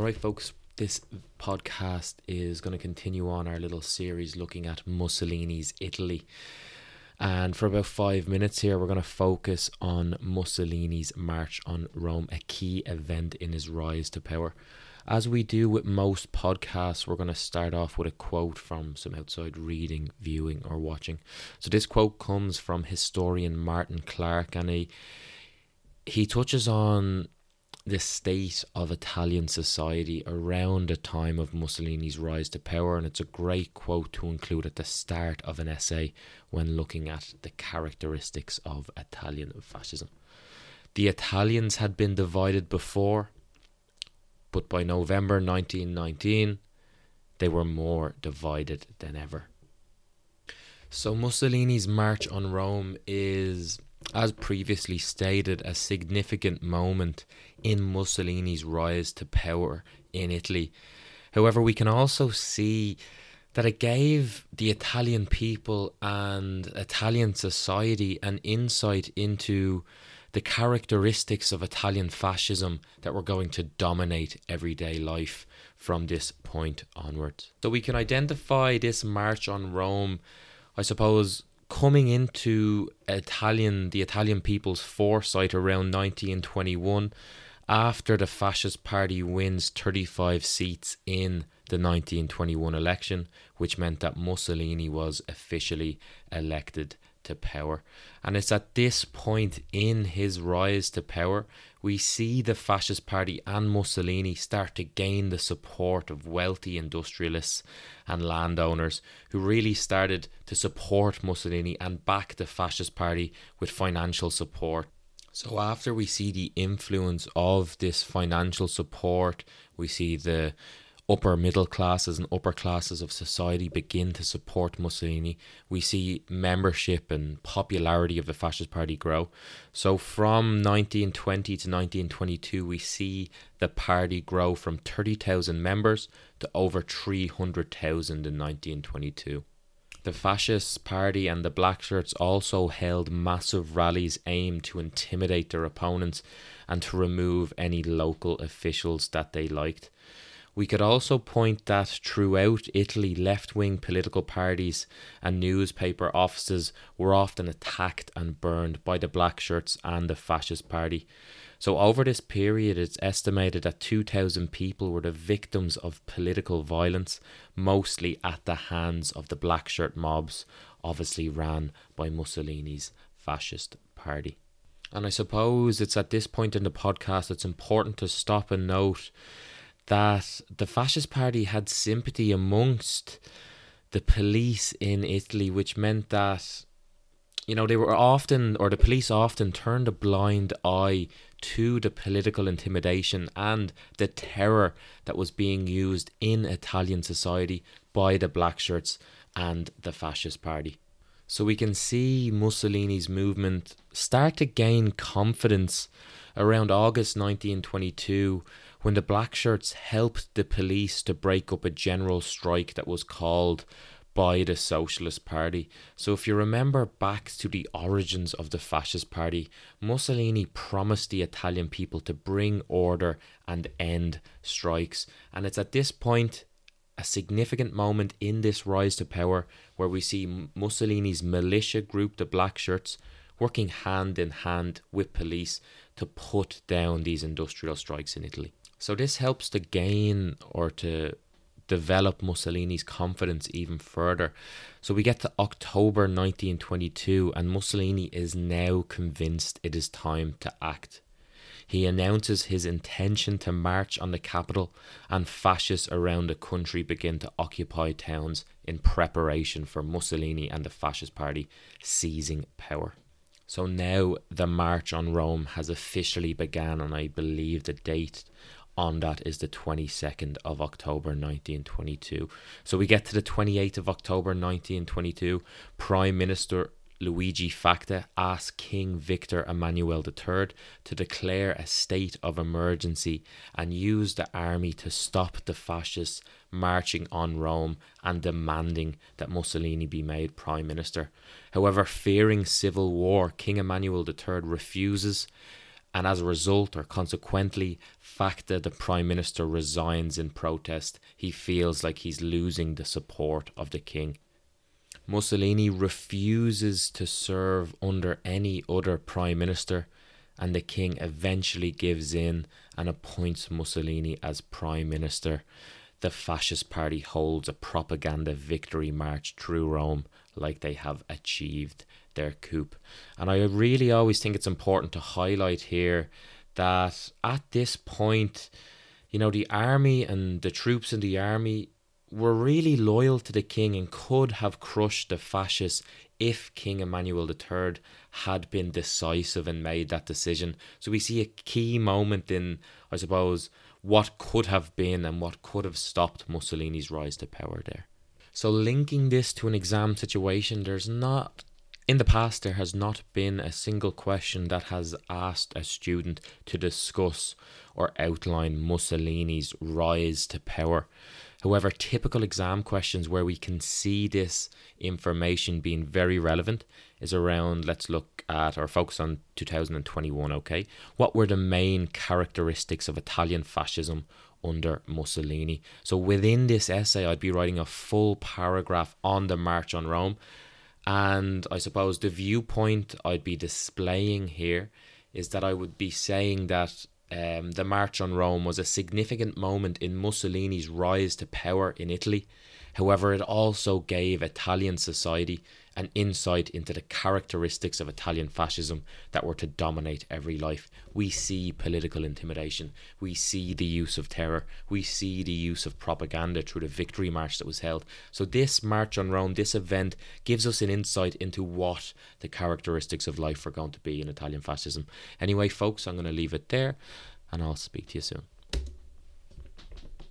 right, folks, this podcast is going to continue on our little series looking at Mussolini's Italy. And for about five minutes here, we're going to focus on Mussolini's march on Rome, a key event in his rise to power. As we do with most podcasts, we're going to start off with a quote from some outside reading, viewing, or watching. So this quote comes from historian Martin Clark, and he he touches on the state of Italian society around the time of Mussolini's rise to power, and it's a great quote to include at the start of an essay when looking at the characteristics of Italian fascism. The Italians had been divided before, but by November 1919, they were more divided than ever. So Mussolini's march on Rome is, as previously stated, a significant moment in Mussolini's rise to power in Italy. However, we can also see that it gave the Italian people and Italian society an insight into the characteristics of Italian fascism that were going to dominate everyday life from this point onwards. So we can identify this march on Rome, I suppose, coming into Italian the Italian people's foresight around 1921 after the Fascist Party wins 35 seats in the 1921 election, which meant that Mussolini was officially elected to power. And it's at this point in his rise to power we see the Fascist Party and Mussolini start to gain the support of wealthy industrialists and landowners who really started to support Mussolini and back the Fascist Party with financial support. So, after we see the influence of this financial support, we see the upper middle classes and upper classes of society begin to support Mussolini. We see membership and popularity of the Fascist Party grow. So, from 1920 to 1922, we see the party grow from 30,000 members to over 300,000 in 1922. The Fascist Party and the Black Shirts also held massive rallies aimed to intimidate their opponents and to remove any local officials that they liked. We could also point that throughout Italy, left wing political parties and newspaper offices were often attacked and burned by the Black Shirts and the Fascist Party. So, over this period, it's estimated that 2,000 people were the victims of political violence, mostly at the hands of the black shirt mobs, obviously ran by Mussolini's fascist party. And I suppose it's at this point in the podcast it's important to stop and note that the fascist party had sympathy amongst the police in Italy, which meant that you know, they were often, or the police often turned a blind eye to the political intimidation and the terror that was being used in Italian society by the black shirts and the fascist party. So we can see Mussolini's movement start to gain confidence around August 1922 when the black shirts helped the police to break up a general strike that was called by the Socialist Party. So, if you remember back to the origins of the Fascist Party, Mussolini promised the Italian people to bring order and end strikes. And it's at this point, a significant moment in this rise to power, where we see Mussolini's militia group, the Black Shirts, working hand in hand with police to put down these industrial strikes in Italy. So, this helps to gain or to develop Mussolini's confidence even further. So we get to October 1922, and Mussolini is now convinced it is time to act. He announces his intention to march on the capital, and fascists around the country begin to occupy towns in preparation for Mussolini and the Fascist Party seizing power. So now the march on Rome has officially begun, and I believe the date on that is the 22nd of October 1922. So we get to the 28th of October 1922. Prime Minister Luigi Facta asked King Victor Emmanuel III to declare a state of emergency and use the army to stop the fascists marching on Rome and demanding that Mussolini be made prime minister. However, fearing civil war, King Emmanuel III refuses and as a result or consequently, facta the prime minister resigns in protest. He feels like he's losing the support of the king. Mussolini refuses to serve under any other prime minister, and the king eventually gives in and appoints Mussolini as prime minister. The fascist party holds a propaganda victory march through Rome like they have achieved their coup. And I really always think it's important to highlight here that at this point, you know, the army and the troops in the army were really loyal to the king and could have crushed the fascists if King Emmanuel III had been decisive and made that decision. So we see a key moment in, I suppose, what could have been and what could have stopped Mussolini's rise to power there. So linking this to an exam situation, there's not in the past, there has not been a single question that has asked a student to discuss or outline Mussolini's rise to power. However, typical exam questions where we can see this information being very relevant is around let's look at or focus on 2021, okay? What were the main characteristics of Italian fascism under Mussolini? So within this essay, I'd be writing a full paragraph on the March on Rome and I suppose the viewpoint I'd be displaying here is that I would be saying that um, the March on Rome was a significant moment in Mussolini's rise to power in Italy. However, it also gave Italian society an insight into the characteristics of Italian fascism that were to dominate every life. We see political intimidation, we see the use of terror, we see the use of propaganda through the victory march that was held. So, this March on Rome, this event, gives us an insight into what the characteristics of life are going to be in Italian fascism. Anyway, folks, I'm going to leave it there and I'll speak to you soon.